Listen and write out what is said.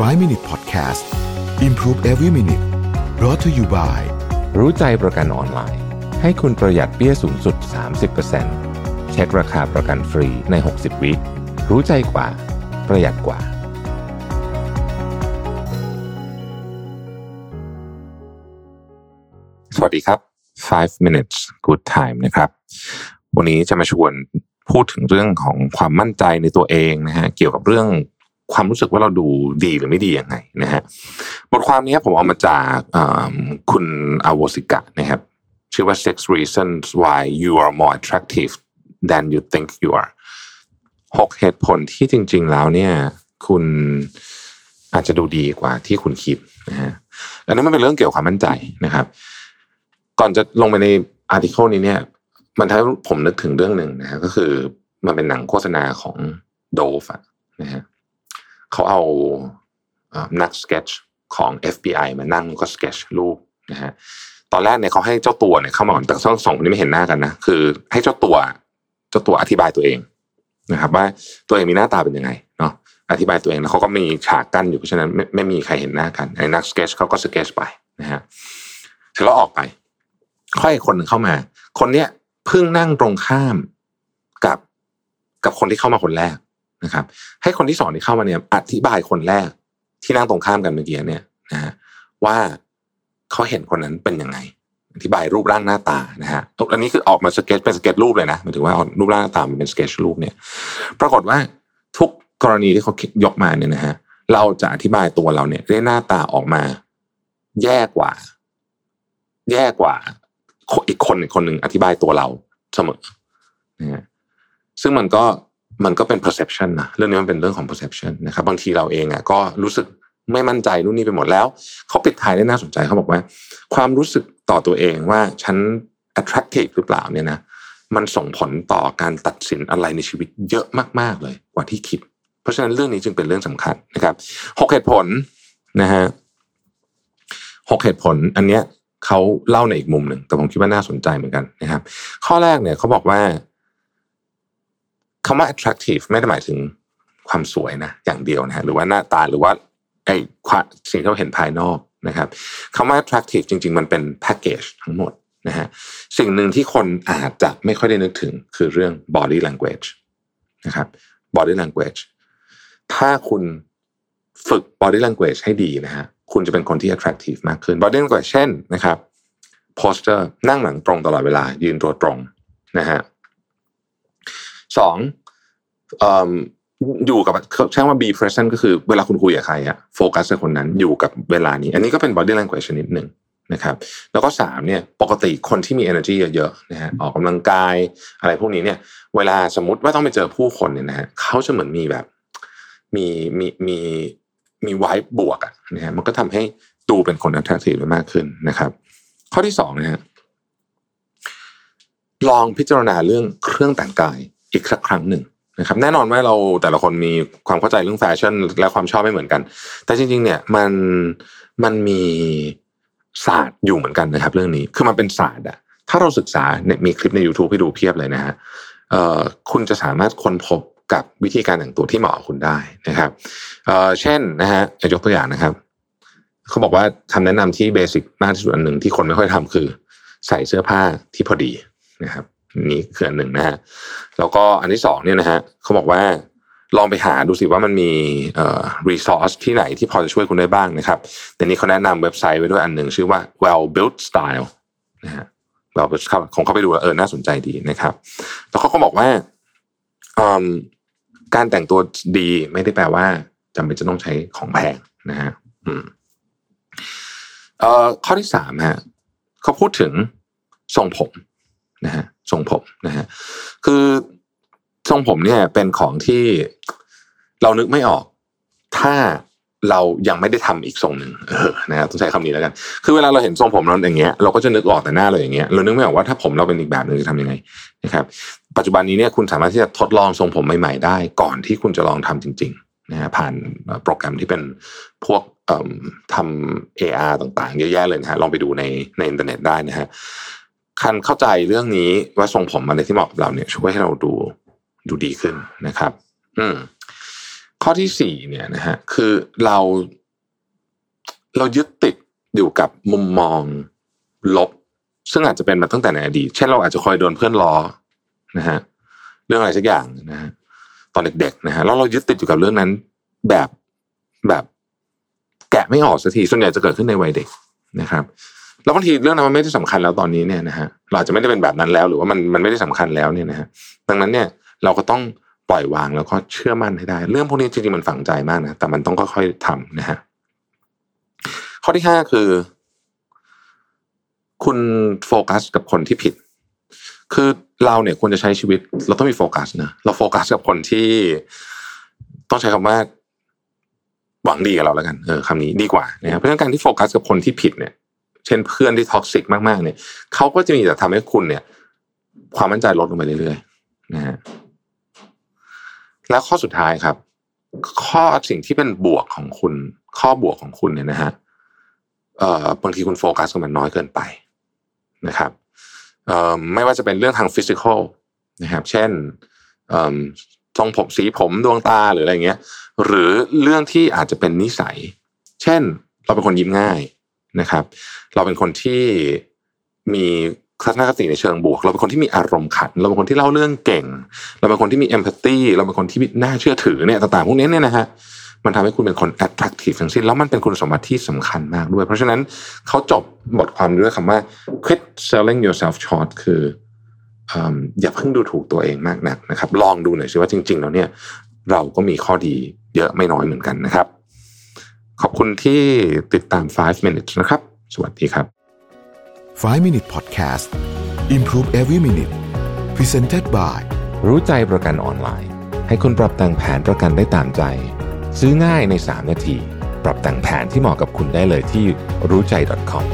5 Minute Podcast Improve Every Minute brought to you by รู้ใจประกันออนไลน์ ให้คุณประหยัดเปี้ยสูงสุด 30%เช็คราคาประกันฟรีใน 60 วิรู้ใจกว่า ประหยัดกว่า สวัสดีครับ 5 minutes good time นะครับ วันนี้จะมาชวนพูดถึงเรื่องของความมั่นใจในตัวเองนะฮะเกี่ยวกับเรื่อง ความรู้สึกว่าเราดูดีหรือไม่ดียังไงนะฮะบทความนี้ผมเอามาจากคุณอาวสิกะนะครับชื่อว่า six reasons why you are more attractive than you think you are หกเหตุผลที่จริง ๆ แล้วเนี่ย คุณอาจจะดูดีกว่าที่คุณคิดนะฮะอันนี้นมันเป็นเรื่องเกี่ยวกับความมั่นใจนะครับ ก่อนจะลงไปในอาร์ติเคิลนี้เนี่ย มันทำให้ผมนึกถึงเรื่องหนึ่งนะฮะก็คือมันเป็นหนังโฆษณาของ Dove นะฮะ เขาเอานักสเก็ตช์ของ FBI มานั่งก็สเก็ตช์รูปนะฮะตอนแรกเนี่ยเขาให้เจ้าตัวเนี่ยเข้ามาก่อนแต่ทั้งสองคนนี้ไม่เห็นหน้ากันนะคือ ให้เจ้าตัวเจ้าตัวอธิบายตัวเองนะครับ ว่าตัวเองมีหน้าตาเป็นยังไงเนาะอธิบายตัวเองแล้วเขาก็มีฉากกั้นอยู่เพราะฉะนั้นไม่ไม่มีใครเห็นหน้ากันไอ้นักสเก็ตช์เขาก็สเก็ตช์ไปนะฮะเสร็จแล้วออกไป ค่อยคนหนึ่งเข้ามา คนเนี้ยเพิ่งนั่งตรงข้ามกับกับคนที่เข้ามาคนแรก นะครับ ให้คนที่สองที่เข้ามาเนี่ยอธิบายคนแรกที่นั่งตรงข้ามกันเมื่อกี้เนี่ยนะฮะว่าเขาเห็นคนนั้นเป็นยังไงอธิบายรูปร่างหน้าตานะฮะอันนี้คือออกมาสเก็ตเป็นสเก็ตรูปเลยนะหมายถึงว่ารูปร่างหน้าตามันเป็นสเก็ตรูปเนี่ย ปรากฏว่าทุกกรณีที่เขายกมาเนี่ยนะฮะเราจะอธิบายตัวเราเนี่ยได้หน้าตาออกมา แย่กว่า แย่กว่า อีกคนอีกคนหนึ่งอธิบายตัวเราเสมอนะฮะซึ่งมันก็ มันก็เป็น perception นะเรื่องนี้มันเป็นเรื่องของ perception นะครับบางทีเราเองอะก็รู้สึกไม่มั่นใจนู่นนี่ไปหมดแล้วเขาปิดท้ายได้น่าสนใจเขาบอกว่า ความรู้สึกต่อตัวเองว่าฉัน attractive หรือเปล่าเนี่ยนะมันส่งผลต่อการตัดสินอะไรในชีวิตเยอะมาก ๆ เลยกว่าที่คิด เพราะฉะนั้นเรื่องนี้จึงเป็นเรื่องสำคัญนะครับหกเหตุผลนะฮะหกเหตุผลอันเนี้ยเขาเล่าในอีกมุมหนึ่งแต่ผมคิดว่าน่าสนใจเหมือนกันนะครับ ข้อแรกเนี่ยเขาบอกว่า คำว่า attractive ไม่ได้หมายถึงความสวยนะอย่างเดียวนะฮะหรือว่าหน้าตาหรือว่าไอ้สิ่งที่เราเห็นภายนอกนะครับคำว่า attractive จริง ๆ มันเป็นแพ็กเกจทั้งหมดนะฮะสิ่งหนึ่งที่คนอาจจะไม่ค่อยได้นึกถึงคือเรื่อง body language นะครับ body language ถ้าคุณฝึก body language ให้ดีนะฮะคุณจะเป็นคนที่ attractive มากขึ้น body language เช่นนะครับ posture นั่งหลังตรงตลอดเวลายืนตัวตรงนะฮะ สองอยู่กับใช้ว่า be present ก็คือเวลาคุณคุยกับใครอะโฟกัสกับคนนั้นอยู่กับเวลานี้ อันนี้ก็เป็น body language ชนิดหนึ่งนะครับแล้วก็สามเนี่ยปกติคนที่มี energy เยอะๆนะฮะออกกำลังกายอะไรพวกนี้เนี่ย เวลาสมมติว่าต้องไปเจอผู้คนเนี่ยนะฮะเขาจะเหมือนมีแบบมีมีมีมีไวบ์บวกอะนะฮะมันก็ทำให้ดูเป็นคน attractive มากขึ้นนะครับ ข้อที่สองนะฮะลองพิจารณาเรื่องเครื่องแต่งกาย อีกสักครั้งหนึ่งนะครับแน่นอนว่าเราแต่ละคนมีความเข้าใจเรื่องแฟชั่น และความชอบไม่เหมือนกัน แต่จริง ๆ เนี่ยมันมันมีศาสตร์อยู่เหมือนกันนะครับ เรื่องนี้คือมันเป็นศาสตร์อะถ้าเราศึกษาเนี่ยมีคลิปใน YouTube ให้ดูเพียบเลยนะฮะเอ่อคุณจะสามารถค้นพบกับวิธีการแต่งตัวที่เหมาะกับคุณได้นะครับเอ่อเช่นนะฮะยกตัวอย่างนะครับเขาบอกว่าคำแนะนำที่เบสิกมากที่สุดอันหนึ่งที่คนไม่ค่อยทำคือ ใส่เสื้อผ้าที่พอดีนะครับ นี่คืออันหนึ่งนะฮะแล้วก็อันที่สองเนี่ยนะฮะเขาบอกว่าลองไปหาดูสิว่ามันมีเอ่อรีซอสที่ไหนที่พอจะช่วยคุณได้บ้างนะครับแต่นี้เขาแนะนำเว็บไซต์ไว้ด้วยอันหนึ่งชื่อว่า well built style นะฮะ well built คงเข้าไปดูเออน่าสนใจดีนะครับ แล้วเขาก็บอกว่าการแต่งตัวดีไม่ได้แปลว่าจำเป็นจะต้องใช้ของแพงนะฮะเอ่อข้อที่สามฮะเขาพูดถึงทรงผมนะฮะ ทรงผมนะฮะคือทรงผมเนี่ยเป็นของที่เรานึกไม่ออก ถ้าเรายังไม่ได้ทำอีกทรงหนึ่งเออนะต้องใช้คำนี้แล้วกัน คือเวลาเราเห็นทรงผมเราอย่างเงี้ยเราก็จะนึกออกแต่หน้าเราอย่างเงี้ยเรานึกไม่ออกว่าถ้าผมเราเป็นอีกแบบหนึ่งจะทำยังไงนะครับปัจจุบันนี้เนี่ยคุณสามารถที่จะทดลองทรงผมใหม่ๆได้ ก่อนที่คุณจะลองทำจริงๆนะฮะผ่านโปรแกรมที่เป็นพวกทำ AR ต่างๆ เยอะแยะเลยนะฮะลองไปดูในในอินเทอร์เน็ตได้นะฮะ คันเข้าใจเรื่องนี้ว่าทรงผมอะไรที่เหมาะกับเราเนี่ย ช่วยให้เราดูดูดีขึ้นนะครับ อืมข้อที่สี่เนี่ยนะฮะคือเราเรายึดติดอยู่กับมุมมองลบ ซึ่งอาจจะเป็นมาตั้งแต่ในอดีตเช่นเราอาจจะคอยโดนเพื่อนล้อนะฮะเรื่องอะไรสักอย่างนะฮะตอนเด็กๆนะฮะแล้วเรายึดติดอยู่กับเรื่องนั้น แบบแบบ แกะไม่ออกสักทีส่วนใหญ่จะเกิดขึ้นในวัยเด็กนะครับ แล้วบางทีเรื่องนั้นมันไม่ได้สำคัญแล้วตอนนี้เนี่ยนะฮะเราจะไม่ได้เป็นแบบนั้นแล้ว หรือว่ามันมันไม่ได้สำคัญแล้วเนี่ยนะฮะดังนั้นเนี่ยเราก็ต้องปล่อยวางแล้วก็เชื่อมั่นให้ได้ เรื่องพวกนี้จริงๆมันฝังใจมากนะแต่มันต้องค่อยๆทำนะฮะข้อที่ห้าคือ คุณโฟกัสกับคนที่ผิด คือเราเนี่ยควรจะใช้ชีวิต เราต้องมีโฟกัสนะเราโฟกัสกับคนที่ต้องใช้คำว่าหวังดีกับเราแล้วกันเออคำนี้ดีกว่านะครับเพราะฉะนั้นการที่โฟกัสกับคนที่ผิดเนี่ย เช่นเพื่อนที่ toxic มากๆเนี่ยเขาก็จะมีแต่ทำให้คุณเนี่ย ความมั่นใจลดลงไปเรื่อยๆนะฮะแล้วข้อสุดท้ายครับ ข้อสิ่งที่เป็นบวกของคุณ ข้อบวกของคุณเนี่ยนะฮะเอ่อบางทีคุณโฟกัสกับมันน้อยเกินไปนะครับเอ่อไม่ว่าจะเป็นเรื่องทาง physicalนะครับ เช่นเอ่อทรงผมสีผมดวงตาหรืออะไรเงี้ย หรือเรื่องที่อาจจะเป็นนิสัย เช่น เราเป็นคนยิ้มง่าย นะครับ เราเป็นคนที่มีทัศนคติในเชิงบวก เราเป็นคนที่มีอารมณ์ขัน เราเป็นคนที่เล่าเรื่องเก่ง เราเป็นคนที่มีเอมพัตตีเราเป็นคนที่น่าเชื่อถือเนี่ยต่างๆพวกนี้เนี่ยนะฮะมันทำให้คุณเป็นคน attractive ทั้งสิ้นแล้วมันเป็นคุณสมบัติที่สำคัญมากด้วย เพราะฉะนั้นเขาจบบทความด้วยคำว่า quit selling yourself short คืออืมอย่าเพิ่งดูถูกตัวเองมากนักนะครับ ลองดูหน่อยสิว่าจริง ๆ แล้วเนี่ย เราก็มีข้อดีเยอะไม่น้อยเหมือนกันนะครับ ขอบคุณที่ติดตาม 5 minutes นะครับ สวัสดีครับ 5 Minute Podcast Improve Every Minute Presented by รู้ใจประกันออนไลน์ ให้คุณปรับแต่งแผนประกันได้ตามใจ ซื้อง่ายใน 3 นาที ปรับแต่งแผนที่เหมาะกับคุณได้เลยที่รู้ใจ .com